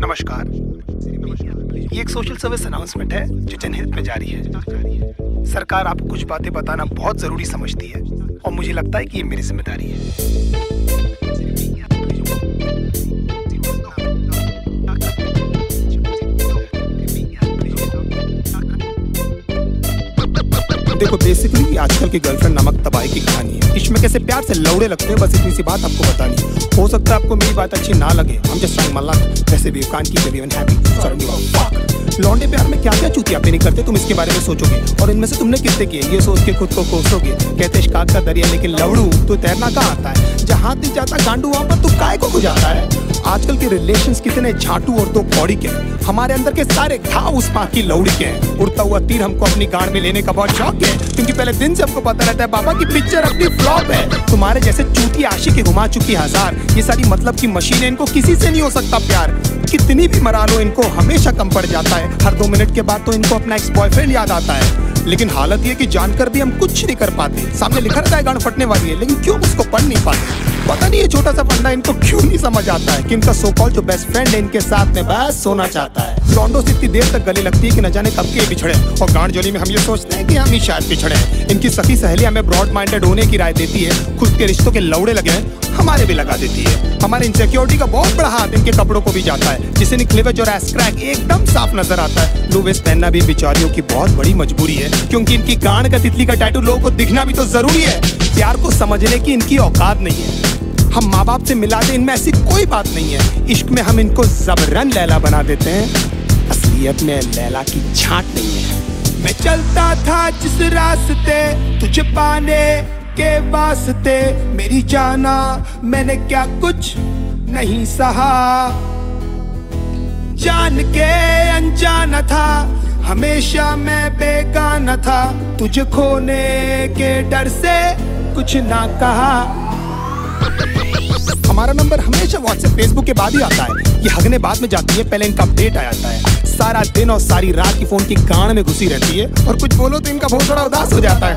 नमस्कार। ये एक सोशल सर्विस अनाउंसमेंट है जो जनहित में जारी है। सरकार आपको कुछ बातें बताना बहुत ज़रूरी समझती है और मुझे लगता है कि ये मेरी ज़िम्मेदारी है। देखो बेसिकली आजकल की गर्लफ्रेंड नमक, तबाही की कहानी है। इश्क में कैसे प्यार से लौड़े लगते हैं, बस इतनी सी बात आपको बतानी है हो सकता है आपको मेरी बात अच्छी ना लगे। हम जस्ट ट्राइंग माय लक वैसे भी कान की एवरीवन हैप्पी सॉरी फक लौंडे प्यार में क्या क्या चूतिया नहीं करते, तुम इसके बारे में सोचोगे। और इनमें से तुमने कितने किए? ये सोच के खुद को कोसोगे। कहते का दरिया, लेकिन लवड़ू तो तैरना कहाँ आता है? जहाँ दिख जाता, गांडू वहाँ पर, तू काय को गुजारता है। आजकल के रिलेशन कितने झाटू और दो कौड़ी के हमारे अंदर के सारे घाव उस पाक की लौड़ी के उड़ता हुआ तीर हमको अपनी गांड में लेने का बहुत शौक है, क्योंकि पहले दिन से हमको पता रहता है बाबा की पिक्चर अपनी फ्लॉप है। तुम्हारे जैसे चूती आशी की घुमा चुकी हज़ार, ये सारी मतलब की मशीन इनको किसी से नहीं हो सकता प्यार। कितनी भी मरा लो इनको हमेशा कम पड़ जाता है। हर दो मिनट के बाद तो इनको अपना एक्स बॉयफ्रेंड याद आता है। लेकिन हालत ये कि जानकर भी हम कुछ नहीं कर पाते। सामने लिखा रहता है गांड फटने वाली है, लेकिन क्यों उसको पढ़ नहीं पाते? पता नहीं ये छोटा सा फंडा इनको क्यों नहीं समझ आता है कि इनका सो कॉल जो बेस्ट फ्रेंड है, इनके साथ में बस सोना चाहता है। लॉन्डो से इतनी देर तक गले लगती है कि न जाने कब के बिछड़े और गांड जोली में हम ये सोचते हैं कि हम ही शायद पिछड़े हैं। इनकी सखी सहेली हमें ब्रॉड माइंडेड होने की राय देती है, खुद के रिश्तों के लौड़े लगे हैं, हमारे भी लगा देती है। हमारे इनसिक्योरिटी का बहुत बड़ा हाथ इनके कपड़ों को भी जाता है, जिसे निकलेवेज और एस्क्रैक एकदम साफ़ नज़र आता है। लो वेस्ट पहनना भी बिचारियों की बहुत बड़ी मजबूरी है, क्योंकि इनकी गांड का तितली का टैटू लोगों को दिखना भी तो ज़रूरी है। प्यार को समझने की इनकी औकात नहीं है। हम माँ बाप से मिला दे, इनमें ऐसी कोई बात नहीं है। इश्क में हम इनको जबरन लैला बना देते हैं। असलियत में लैला की छाट नहीं है। मैं चलता था जिस रास्ते, तुझे पाने के वास्ते। मेरी जाना, मैंने क्या कुछ नहीं सहा। जान के अनजाना था, हमेशा मैं बेगाना था। तुझे खोने के डर से कुछ ना कहा। हमारा नंबर हमेशा व्हाट्सएप फेसबुक के बाद ही आता है। ये हगने बाद में जाती है, पहले इनका अपडेट आ जाता है। सारा दिन और सारी रात की फ़ोन की गांड में घुसी रहती है और कुछ बोलो तो इनका बहुत बड़ा उदास हो जाता है।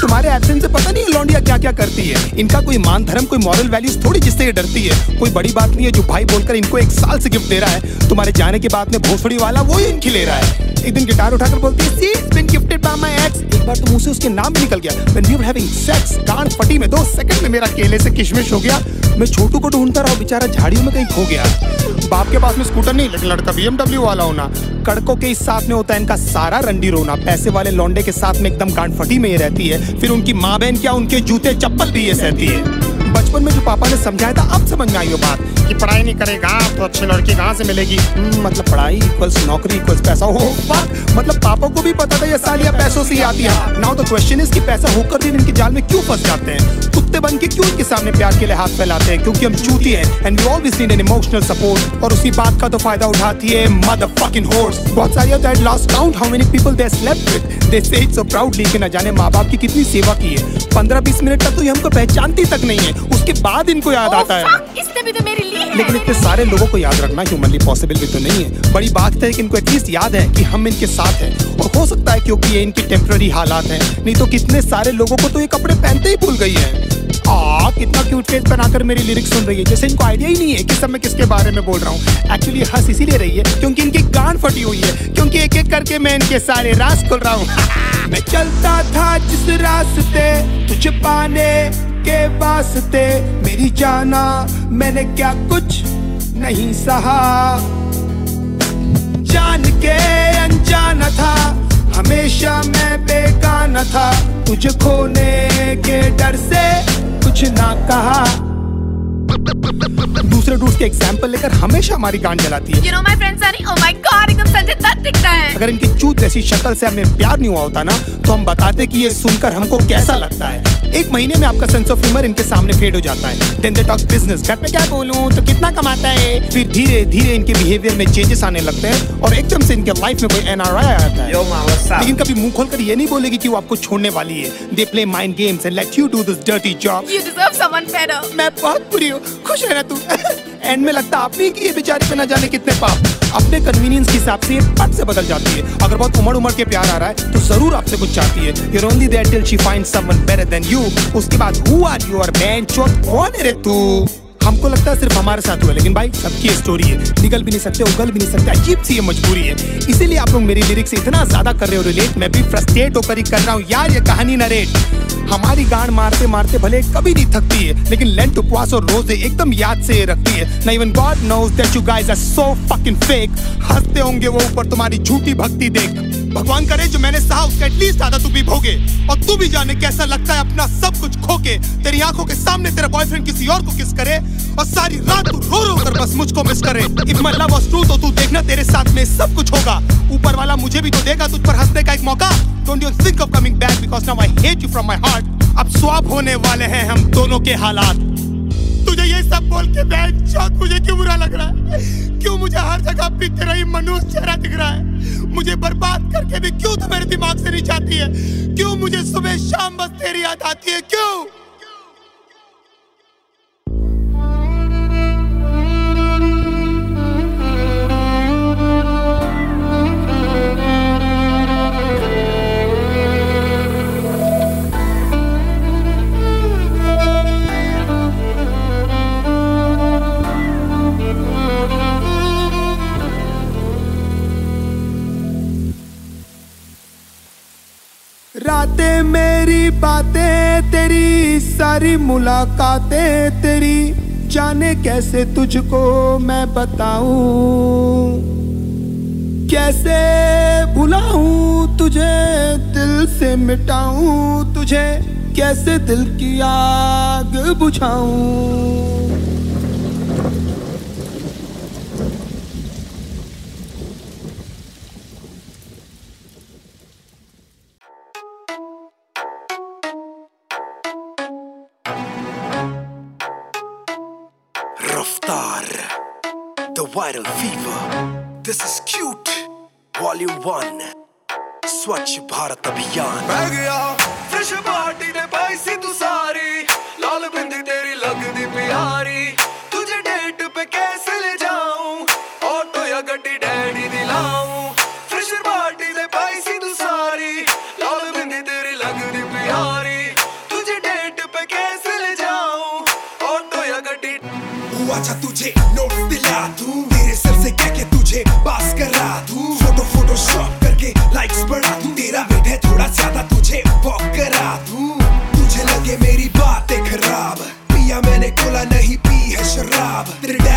तुम्हारे एब्सेंस से पता नहीं लौंडिया क्या क्या करती है। इनका कोई मान, धर्म, कोई मॉरल वैल्यूज़ थोड़ी जिससे ये डरती है। कोई बड़ी बात नहीं है जो भाई बोलकर इनको एक साल से गिफ्ट दे रहा है। तुम्हारे जाने के बाद में भोसड़ी वाला वो ही इनकी ले रहा है। एक दिन गिटार उठाकर बोलती है see been gifted by my ex एक बार तो मुँह से उसके नाम भी निकल गया। When we were having sex गांड फटी में दो सेकंड में मेरा केले से किशमिश हो गया। मैं छोटू को ढूंढता रहा बेचारा झाड़ियों में कहीं खो गया। बाप के पास में स्कूटर नहीं, लेकिन लड़का बीएमडब्ल्यू वाला होना। कड़कों के इस साथ में होता है इनका सारा रंडी रोना। पैसे वाले लौंडे के साथ में एकदम गांड फटी में ये रहती है। फिर उनकी माँ बहन क्या उनके जूते चप्पल ये सहती है? बचपन में जो पापा ने समझाया था अब समझ आई बात कि पढ़ाई नहीं करेगा तो अच्छी लड़की कहाँ से मिलेगी? हम्म, मतलब पढ़ाई इक्वल्स नौकरी इक्वल्स पैसा। हो बात मतलब पापा को भी पता था ये सालियाँ पैसों से ही आती है। नाउ द क्वेश्चन इज़ कि पैसा होकर भी इनके जाल में क्यों फंस जाते हैं? कुत्ते बन के क्यों इनके सामने प्यार के लिए हाथ फैलाते हैं? क्योंकि हम चूती हैं and we always need an emotional support और उसी बात का तो फ़ायदा उठाती है मदर फकिंग हॉर्स बहुत सारी that last count how many people they slept with they say it's so proudly कि ना जाने माँ बाप की कितनी सेवा की है। पंद्रह बीस मिनट तक तो ये हमको पहचानती तक नहीं है। उसके बाद इनको याद आता है। Fuck, भी तो मेरे लिए है। लेकिन इतने सारे लोगों को याद रखना ह्यूमनली पॉसिबल भी तो नहीं है। बड़ी बात है कि इनको एटलीस्ट याद है कि हम इनके साथ हैं। और हो सकता है क्योंकि ये इनके टेम्पररी हालात हैं। नहीं तो कितने सारे लोगों को तो ये कपड़े पहनते ही भूल गई है। आ कितना क्यूट फेस बनाकर मेरी लिरिक्स सुन रही है। जैसे इनको आइडिया ही नहीं है कि सब मैं किसके बारे में बोल रहा हूँ। एक्चुअली हंस इसीलिए रही है क्योंकि इनकी गांड फटी हुई है। क्योंकि एक एक करके मैं इनके सारे राज खोल रहा हूँ। मैं चलता था जिस रास्ते तुझे पाने के वास्ते मेरी जाना मैंने क्या कुछ नहीं सहा। जान के अनजाना था हमेशा मैं बेगाना था। तुझे खोने के डर से कुछ ना कहा। दूसरे डूड के एग्ज़ाम्पल लेकर हमेशा हमारी गांड जलाती है। You know my friend Sunny? Oh my god, एकदम संजय दत्त दिखता है। अगर इनकी चूत जैसी शक्ल से हमें प्यार नहीं हुआ होता ना तो हम बताते कि ये सुनकर हमको कैसा लगता है। एक महीने में आपका सेंस ऑफ़ ह्यूमर इनके सामने फेड हो जाता है। देन दे टॉक बिज़नेस घर में क्या बोलूँ? तो कितना कमाता है? फिर धीरे धीरे इनके बिहेवियर में चेंजेस आने लगते हैं और एकदम से इनके लाइफ में कोई एनआरआई आ जाता है? लेकिन कभी मुँह खोलकर ये नहीं बोलेगी कि वो आपको छोड़ने वाली है। They play mind games and let you do this dirty job You deserve someone better. मैं बहुत बुरी हूँ। खुश है ना तू? एंड में लगता आप ही कि ये बेचारी पे न जाने कितने पाप। अपने कन्वीनियंस के हिसाब से पट से बदल जाती है। अगर बहुत उमड़ उमड़ के प्यार आ रहा है तो ज़रूर आपसे कुछ चाहती है। You're only there till she find someone better than you उसके बाद हु आर यू और मैन चोट कौन है रे तू? हमको लगता है सिर्फ़ हमारे साथ हुआ, लेकिन भाई, सबकी स्टोरी है। निकल भी नहीं सकते, उगल भी नहीं सकते, अजीब सी ये मजबूरी है। इसीलिए आप लोग मेरी लिरिक्स इतना ज़्यादा कर रहे हो रिलेट मैं भी फ्रस्ट्रेट होकर ही कर रहा हूँ। यार, ये कहानी नरेट हमारी गांड मारते मारते भले कभी नहीं थकती है, लेकिन लेंट उपवास और रोज़े एकदम याद से रखती है। ना even God knows that you guys are so fucking fake हँसते होंगे वो ऊपर, तुम्हारी झूठी भक्ति देख। भगवान करे जो मैंने सहा उसका एटलीस्ट आधा तू भी भोगे, और तू भी जाने कैसा लगता है अपना सब कुछ के, तेरी आँखों के सामने तेरा बॉयफ्रेंड किसी और को किस करे और सारी रात तू रो रो कर बस मुझको मिस करे। If my love was true तो तू देखना तेरे साथ में सब कुछ होगा। ऊपर वाला मुझे भी तो देगा, तुझ पर हंसने का एक मौका। Don't you think of coming back because now I hate you from my heart अब स्वैप होने वाले हैं हम दोनों के हालात। तुझे ये सब बोल के बैठ चौथ मुझे क्यों बुरा लग रहा है? क्यों मुझे हर जगह अपनी तेरा ही मनुष्य चेहरा दिख रहा है? मुझे बर्बाद करके भी क्यों तो मेरे दिमाग से नहीं जाती है? क्यों मुझे सुबह शाम बस तेरी याद आती है? क्यों? बातें तेरी, सारी मुलाकातें तेरी। जाने कैसे तुझको मैं बताऊँ? कैसे भुलाऊं तुझे, दिल से मिटाऊं तुझे? कैसे दिल की आग बुझाऊं? Raftar, the viral fever. This is cute. Volume 1. Swachh Bharat Abhiyan.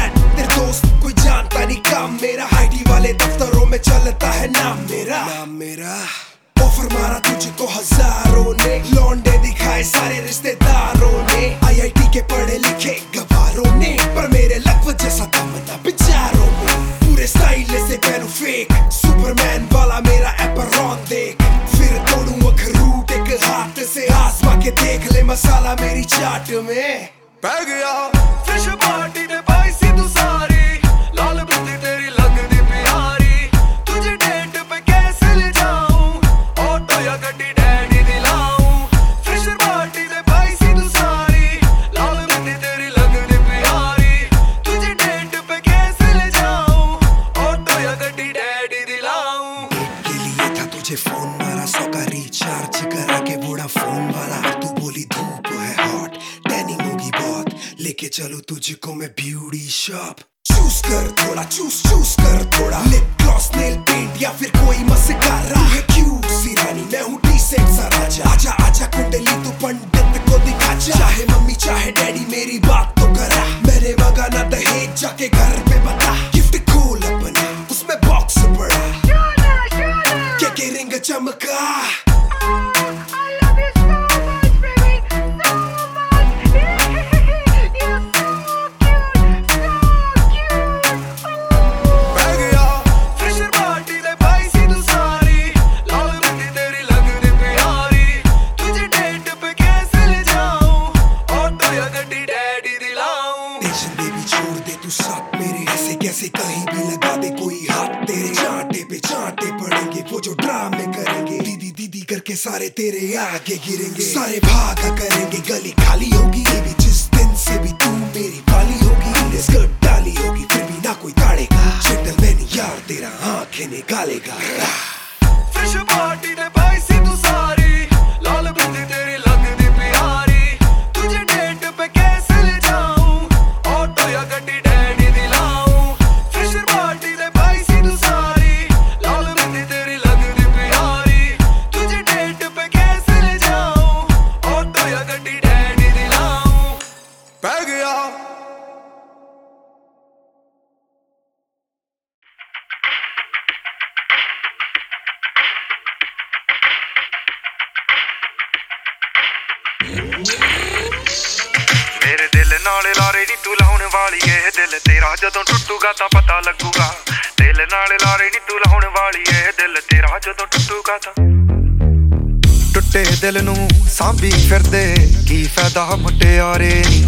तेरे दोस्त, कोई जानता नहीं काम मेरा। आईटी वाले दफ्तरों में चलता है नाम मेरा। नाम मेरा। चलो तुझको मैं ब्यूटी शॉप चूस कर थोड़ा तेरे आगे गिरेंगे सारे भागा ਫਿਰਦੇ, ਕੀ ਫਾਇਦਾ ਮੁਟਿਆਰੇ? ਨੀ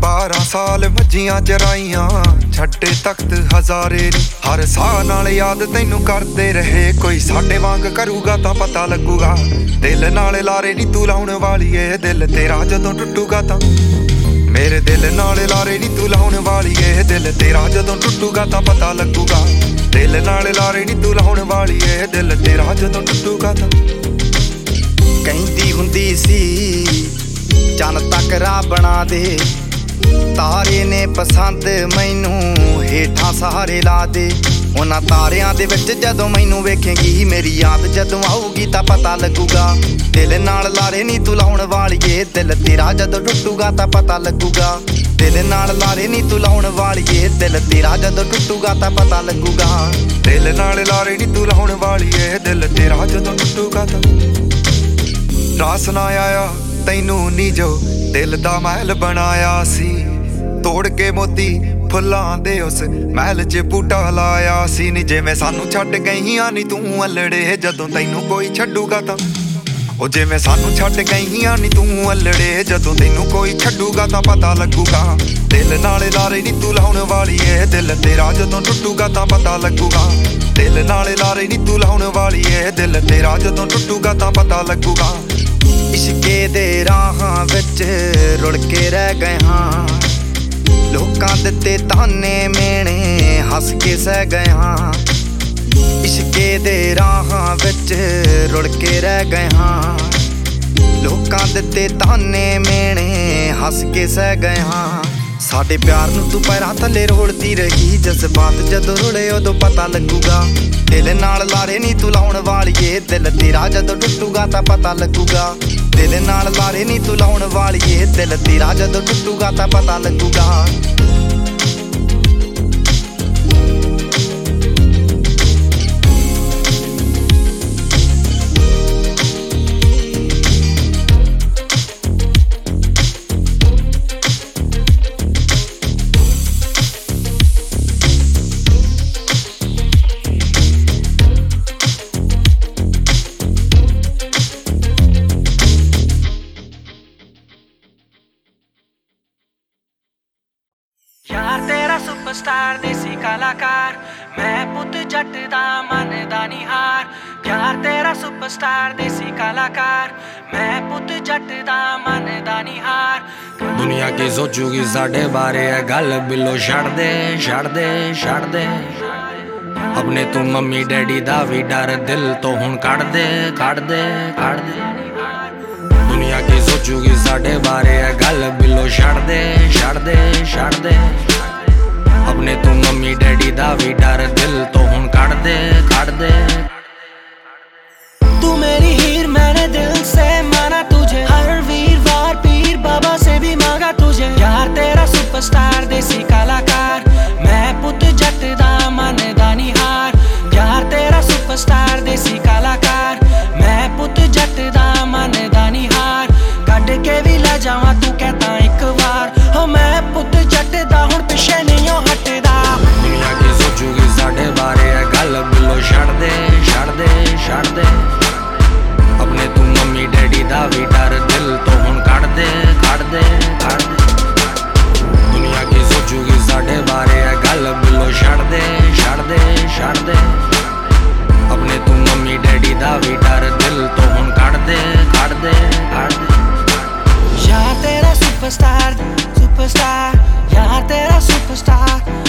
12 ਸਾਲ ਮੱਜੀਆਂ ਚਰਾਈਆਂ, ਛੱਡੇ ਤਖਤ ਹਜ਼ਾਰੇ। ਨੀ ਹਰ ਸਾਹ ਨਾਲ ਯਾਦ ਤੈਨੂੰ ਕਰਦੇ ਰਹੇ, ਕੋਈ ਸਾਡੇ ਵਾਂਗ ਕਰੂਗਾ ਤਾਂ ਪਤਾ ਲੱਗੂਗਾ। ਦਿਲ ਨਾਲ ਲਾਰੇ ਨੀ ਤੂੰ ਲਾਉਣ ਵਾਲੀ ਏ ਦਿਲ ਤੇਰਾ ਜਦੋਂ ਟੁੱਟੂਗਾ ਤਾਂ। ਮੇਰੇ ਦਿਲ ਨਾਲ ਲਾਰੇ ਨੀ ਤੂੰ ਲਾਉਣ ਵਾਲੀ ਏ ਦਿਲ ਤੇਰਾ ਜਦੋਂ ਟੁੱਟੂਗਾ ਤਾਂ ਪਤਾ ਲੱਗੂਗਾ। ਦਿਲ ਨਾਲ ਲਾਰੇ ਨੀ ਤੂੰ ਲਾਉਣ ਵਾਲੀ ਏ ਦਿਲ ਤੇਰਾ ਜਦੋਂ ਟੁੱਟੂਗਾ ਤਾਂ। ਕਹਿੰਦੀ ਹੁੰਦੀ ਸੀ, ਚੰਨ ਤੱਕ ਰਾਹ ਬਣਾ ਦੇ। ਤਾਰੇ ਨੇ ਪਸੰਦ ਮੈਨੂੰ ਹੇਠਾਂ ਸਹਾਰੇ ਲਾ ਦੇ। ਉਹਨਾਂ ਤਾਰਿਆਂ ਦੇ ਵਿੱਚ ਜਦੋਂ ਮੈਨੂੰ ਵੇਖੇਂਗੀ, ਮੇਰੀ ਯਾਦ ਜਦੋਂ ਆਊਗੀ ਤਾਂ ਪਤਾ ਲੱਗੂਗਾ। ਦਿਲ ਨਾਲ ਲਾਰੇ ਨਹੀਂ ਤੂੰ ਲਾਉਣ ਵਾਲੀਏ। ਦਿਲ ਤੇਰਾ ਜਦੋਂ ਟੁੱਟੂਗਾ ਤਾਂ ਪਤਾ ਲੱਗੂਗਾ। ਦਿਲ ਨਾਲ ਲਾਰੇ ਨਹੀਂ ਤੂੰ ਲਾਉਣ ਵਾਲੀਏ। ਦਿਲ ਤੇਰਾ ਜਦੋਂ ਟੁੱਟੂਗਾ ਤਾਂ ਪਤਾ ਲੱਗੂਗਾ। ਦਿਲ ਨਾਲ ਲਾਰੇ ਨੀ ਤੂੰ ਲਾਉਣ ਵਾਲੀ ਏ ਦਿਲ ਤੇਰਾ ਜਦੋਂ ਟੁੱਟੂਗਾ ਤਾਂ ਰਾਸ ਨਾ ਆਇਆ, ਤੈਨੂੰ ਨੀ ਜੋ ਦਿਲ ਦਾ ਮਹਿਲ ਬਣਾਇਆ ਸੀ। ਤੋੜ ਕੇ ਮੋਤੀ ਫੁੱਲਾਂ ਦੇ ਉਸ ਮਹਿਲ 'ਚ ਬੂਟਾ ਲਾਇਆ ਸੀ। ਨੀ ਜਿਵੇਂ ਸਾਨੂੰ ਛੱਡ ਗਈਆਂ, ਨੀ ਤੂੰ ਅਲੜੇ, ਜਦੋਂ ਤੈਨੂੰ ਕੋਈ ਛੱਡੂਗਾ ਤਾਂ ਉਹ ਜਿਵੇਂ ਸਾਨੂੰ ਛੱਡ ਗਈਆਂ ਨੀ ਤੂੰ ਅਲੜੇ, ਜਦੋਂ ਤੈਨੂੰ ਕੋਈ ਛੱਡੂਗਾ ਤਾਂ ਪਤਾ ਲੱਗੂਗਾ। ਦਿਲ ਨਾਲ ਲਾਰੇ ਨੀ ਤੂੰ ਲਾਉਣ ਵਾਲੀ ਏ, ਦਿਲ ਤੇਰਾ ਜਦੋਂ ਟੁੱਟੂਗਾ ਤਾਂ ਪਤਾ ਲੱਗੂਗਾ। ਦਿਲ ਨਾਲ ਲਾਰੇ ਨੀ ਤੂੰ ਲਾਉਣ ਵਾਲੀ ਏ, ਦਿਲ ਤੇਰਾ ਜਦੋਂ ਟੁੱਟੂਗਾ ਤਾਂ ਪਤਾ ਲੱਗੂਗਾ। ਇਸ਼ਕੇ ਦੇ ਰਾਹਾਂ ਵਿੱਚ ਰੁੜ ਕੇ ਰਹਿ ਗਏ ਹਾਂ। ਲੋਕਾਂ ਦਿੱਤੇ ਤਾਨੇ ਮੇਣੇ ਹੱਸ ਕੇ ਸਹਿ ਗਏ ਹਾਂ। ਇਸ਼ਕੇ ਦੇ ਰਾਹਾਂ ਵਿੱਚ ਰੁੜ ਕੇ ਰਹਿ ਗਏ ਹਾਂ। ਲੋਕਾਂ ਦਿੱਤੇ ਤਾਨੇ ਮੇਣੇ ਹੱਸ ਕੇ ਸਹਿ ਗਏ ਹਾਂ। ਸਾਡੇ ਪਿਆਰ ਨੂੰ ਤੂੰ ਪੈਰਾਂ ਥੱਲੇ ਰੋੜਦੀ ਰਹੀ। ਜਜ਼ਬਾਤ ਜਦੋਂ ਰੁੜੇ ਉਦੋਂ ਪਤਾ ਲੱਗੂਗਾ। ਦਿਲ ਨਾਲ ਲਾਰੇ ਨਹੀਂ ਤੂੰ ਲਾਉਣ ਵਾਲੀਏ। ਦਿਲ ਤੇਰਾ ਜਦੋਂ ਟੁੱਟੂਗਾ ਤਾਂ ਪਤਾ ਲੱਗੂਗਾ। ਦਿਲ ਨਾਲ ਲਾਰੇ ਨਹੀਂ ਤੂੰ ਲਾਉਣ ਵਾਲੀਏ। ਦਿਲ ਤੇਰਾ ਜਦੋਂ ਟੁੱਟੂਗਾ ਤਾਂ ਪਤਾ ਲੱਗੂਗਾ। ਯਾਰ ਤੇਰਾ ਸੁਪਰਸਟਾਰ ਦੇਸੀ ਕਲਾਕਾਰ। ਮੈਂ ਪੁੱਤ ਜੱਟ ਦਾ ਮੰਨਦਾ ਨਹੀਂ ਹਾਰ ਯਾਰ ਤੇਰਾ ਸੁਪਰਸਟਾਰ ਦੇਸੀ ਕਲਾਕਾਰ। ਮੈਂ ਪੁੱਤ ਜੱਟ ਦਾ ਮੰਨਦਾ ਨਹੀਂ ਹਾਰ ਦੁਨੀਆ ਕੀ ਸੋਚੂਗੀ ਸਾਡੇ ਬਾਰੇ ਇਹ ਗੱਲ ਬਿੱਲੋ ਛੱਡ ਦੇ ਛੱਡ ਦੇ ਛੱਡ ਦੇ। ਆਪਣੇ ਤੂੰ ਮੰਮੀ ਡੈਡੀ ਦਾ ਵੀ ਡਰ ਦਿਲ ਤੋਂ ਹੁਣ ਕੱਢ ਦੇ ਕੱਢ ਦੇ ਕੱਢ ਦੇ। ਦੁਨੀਆ ਕੀ ਸੋਚੂਗੀ ਸਾਡੇ ਬਾਰੇ ਇਹ ਗੱਲ ਬਿੱਲੋ ਛੱਡ ਦੇ ਛੱਡ ਦੇ ਛੱਡ ਦੇ ਆਪਣੇ ਤੂੰ ਮੰਮੀ ਡੈਡੀ ਦਾ ਵੀ ਡਰ ਦਿਲ ਤੋਂ ਹੁਣ ਕੱਢ ਦੇ ਕੱਢ ਦੇ तू मेरी हीर मैंने दिल से माना तुझे हर वीरवार पीर बाबा से भी मांगा तुझे यार तेरा सुपरस्टार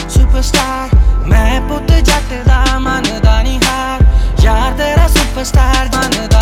ਸੁਪਰਸਟਾਰ ਮੈਂ ਪੁੱਤ ਜੱਟ ਦਾ ਮੰਨਦਾ ਨਹੀਂ ਹਾਰ। ਯਾਰ ਤੇਰਾ ਸੁਪਰਸਟਾਰ ਮੰਨਦਾ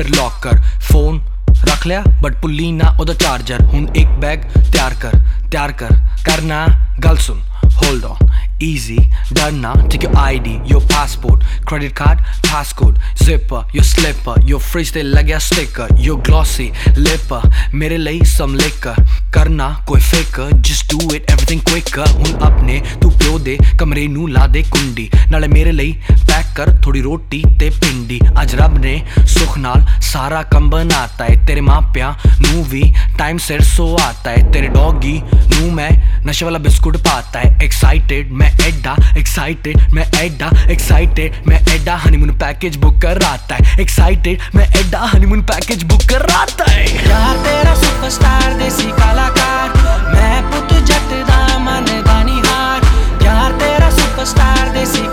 ਫਿਰ ਲੌਕਰ ਫੋਨ ਰੱਖ ਲਿਆ ਬਟ ਪੁੱਲੀ ਨਾ ਉਹਦਾ ਚਾਰਜਰ ਹੁਣ ਇੱਕ ਬੈਗ ਤਿਆਰ ਕਰ ਤਿਆਰ ਕਰ। ਕਰਨਾ, ਗੱਲ ਸੁਣ। Hold on easy done now take your id your passport credit card passcode zipper your slipper your fridge ਤੇ ਲੱਗਿਆ sticker your glossy lipper ਮੇਰੇ ਲਈ some liquor ਕਰਨਾ ਕੋਈ ਫਿਕਰ just do it everything quicker ਹੁਣ ਆਪਣੇ ਤੂੰ ਪਿਓ ਦੇ ਕਮਰੇ ਨੂੰ ਲਾ ਦੇ ਕੁੰਡੀ ਨਾਲੇ ਮੇਰੇ ਲਈ ਪੈਕ ਕਰ ਥੋੜੀ ਰੋਟੀ ਤੇ ਪਿੰਡੀ ਅੱਜ ਰੱਬ ਨੇ ਸੁਖ ਨਾਲ ਸਾਰਾ ਕੰਮ ਬਣਾਤਾ ਹੈ ਤੇਰੇ ਮਾਪਿਆਂ ਨੂੰ ਵੀ ਟਾਈਮ ਸਿਰ ਸੋ ਆਤਾ ਹੈ ਤੇਰੇ ਡੌਗੀ ਨੂੰ ਮੈਂ नशे वाला बिस्कुट पाता है। एक्साइटेड मैं एड्डा एक्साइटेड मैं एड्डा एक्साइटेड मैं एड्डा हनीमून पैकेज बुक कर आता है। एक्साइटेड मैं एड्डा हनीमून पैकेज बुक कर आता है। यार, तेरा सुपरस्टार देसी कलाकार, मैं पुत जट दा, मन दानी हार। यार, तेरा सुपरस्टार देसी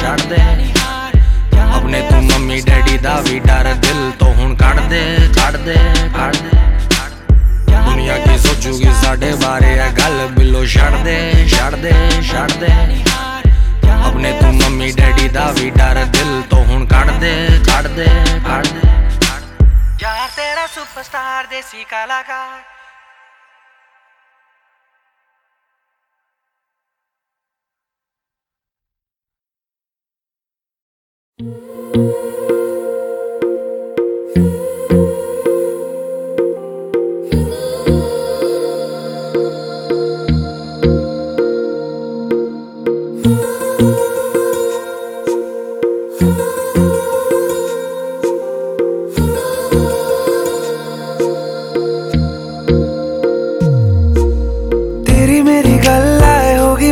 ਛੱਡ ਦੇ ਆਪਣੇ ਤੂੰ ਮੰਮੀ ਡੈਡੀ ਦਾ ਵੀ ਡਰ ਦਿਲ ਤੋਂ ਹੁਣ ਕੱਢ ਦੇ ਕੱਢ ਦੇ ਕੱਢ ਦੇ ਦੁਨੀਆ ਕੀ ਸੋਚੂਗੀ ਸਾਡੇ ਬਾਰੇ ਇਹ ਗੱਲ ਬਿੱਲੋ ਛੱਡ ਦੇ ਛੱਡ ਦੇ ਛੱਡ ਦੇ ਆਪਣੇ ਤੂੰ ਮੰਮੀ ਡੈਡੀ ਦਾ ਵੀ ਡਰ ਦਿਲ ਤੋਂ ਹੁਣ ਕੱਢ ਦੇ ਕੱਢ ਦੇ ਕੱਢ ਦੇ ਯਾਰ ਤੇਰਾ ਸੁਪਰਸਟਾਰ ਦੇਸੀ ਕਲਾਕਾਰ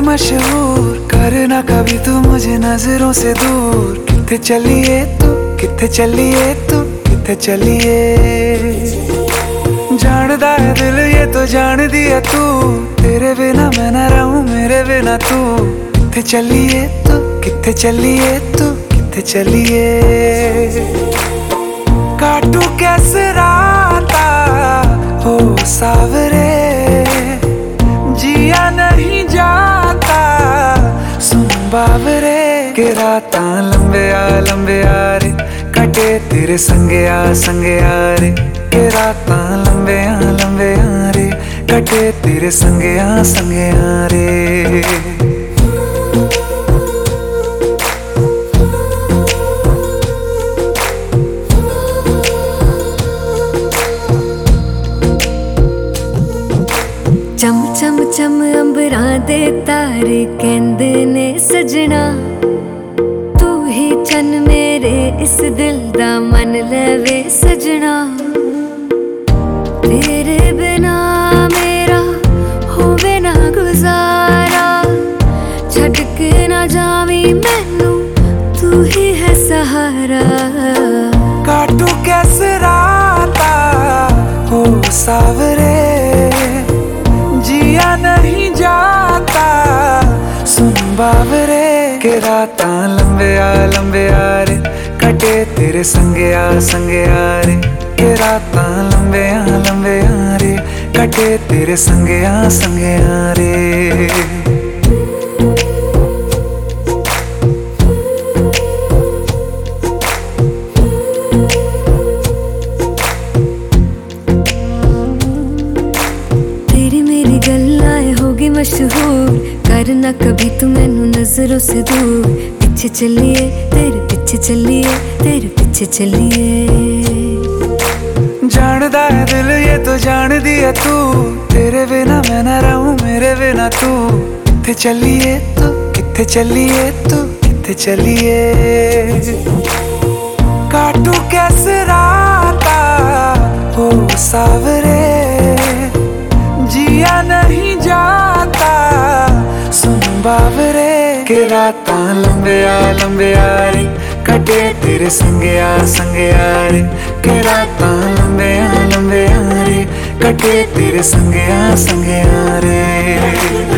मशहूर। करना कभी तू मुझे नज़रों से दूर। कितने चलिए तू? कितने चलिए तू? कितने चलिए? जानदा है दिल ये तो जान दिया तू। तेरे बिना मैं ना रहूँ, मेरे बिना तू। कितने चलिए तू? कितने चलिए तू? कितने चलिए? काटू कैसे राता हो सावरे। जिया नहीं जाता। सुन बाबरे ਕੇ ਰਾਤਾਂ ਲੰਬਿਆ ਲੰਬਿਆ ਰੇ ਕਟੇ ਤੇਰੇ ਸੰਗਿਆ ਸੰਗਿਆ ਰੇ ਕੇ ਰਾਤਾਂ ਲੰਬਿਆ ਲੰਬਿਆ ਰੇ ਕਟੇ ਤੇਰੇ ਸੰਗਿਆ ਸੰਗਿਆ ਰੇ ਚਮ ਚਮ ਚਮ ਅੰਬਰਾਂ ਦੇ ਤਾਰੇ ਕਹਿੰਦੇ नहीं जाता। सुन बाबरे के रात लंबे आ लंबे आ रे। कटे तेरे संगे आ संगे आ रे। के रात लंबे आ लंबे आ रे। कटे तेरे संगे आ संगे आ रे। करना कभी तू मैनू नज़रों से दूर पीछे चलिए तेरे पीछे चलिए तेरे पीछे चलिए जानदा है दिल ये तो जान दिया तू तेरे बिना मैं ना रहूँ मेरे बिना तू कितने चलिए तू कितने चलिए तू कितने चलिए काटू कैसे राता हो सावरे जिया नहीं बावरे के राता लंबे आ लंबे आ रे कटे तेरे संगे आ संगे आ रे के राता लंबे आ लंबे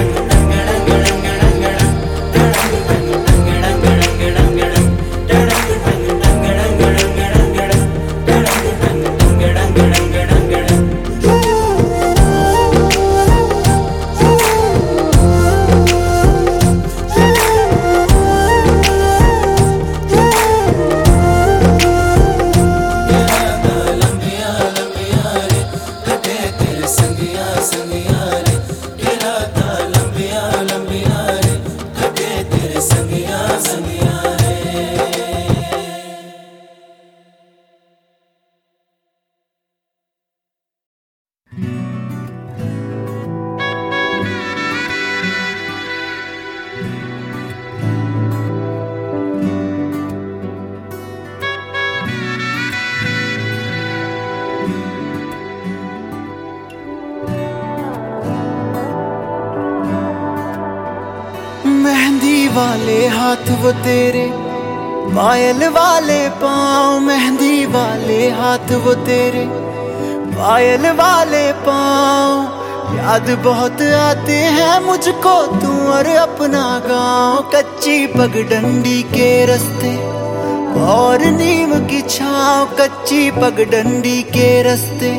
तेरे पायल वाले पाँव, मेहंदी वाले हाथ वो तेरे पायल वाले पाँव। याद बहुत आते हैं मुझको तू और अपना गाँव। कच्ची पगडंडी के रस्ते और नीम की छाँव। कच्ची पगडंडी के रस्ते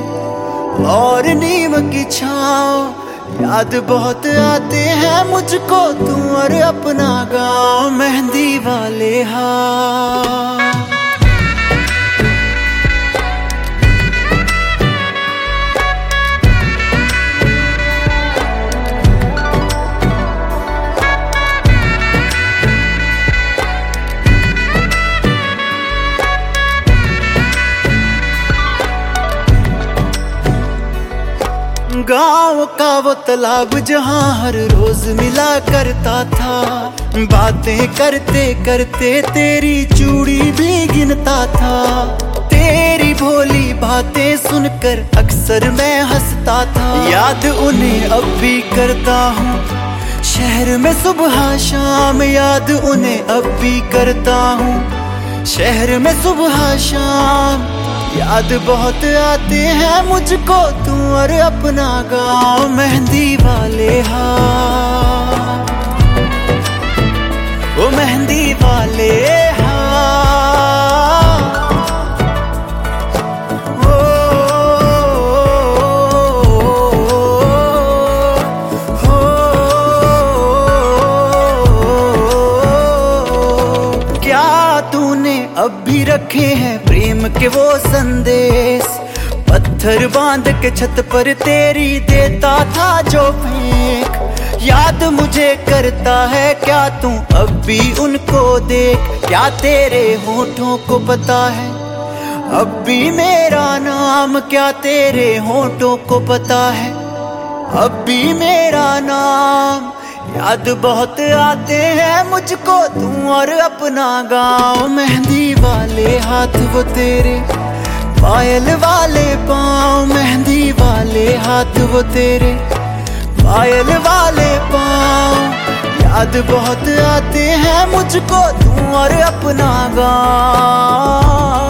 और नीम की छाँव। याद बहुत आते हैं मुझको तू और अपना गाँव मेहंदी वाले हाँ गाँव का वो तालाब जहाँ हर रोज मिला करता था। बातें करते करते तेरी चूड़ी भी गिनता था। तेरी भोली बातें सुनकर अक्सर मैं हंसता था। याद उन्हें अब भी करता हूँ। शहर में सुबह शाम याद उन्हें अब भी करता हूँ। शहर में सुबह शाम याद बहुत आते हैं मुझको तू और अपना गाँव मेहंदी वाले हाँ वो मेहंदी वाले हाँ तूने अब भी रखे हैं प्रेम के वो पत्थर बाँध के छत पर तेरी देता था जो फेंक याद मुझे करता है, क्या तू अब भी उनको देख? क्या तेरे होठों को पता है? अब भी मेरा नाम, क्या तेरे होठों को पता है? अब भी मेरा नाम, याद बहुत आते हैं मुझको। तू और अपना गाँव, मेहंदी वाले हाथ वो तेरे, पायल वाले हाथ वो तेरे पायल वाले पाँव। याद बहुत आते हैं मुझको, तू और अपना गाँव।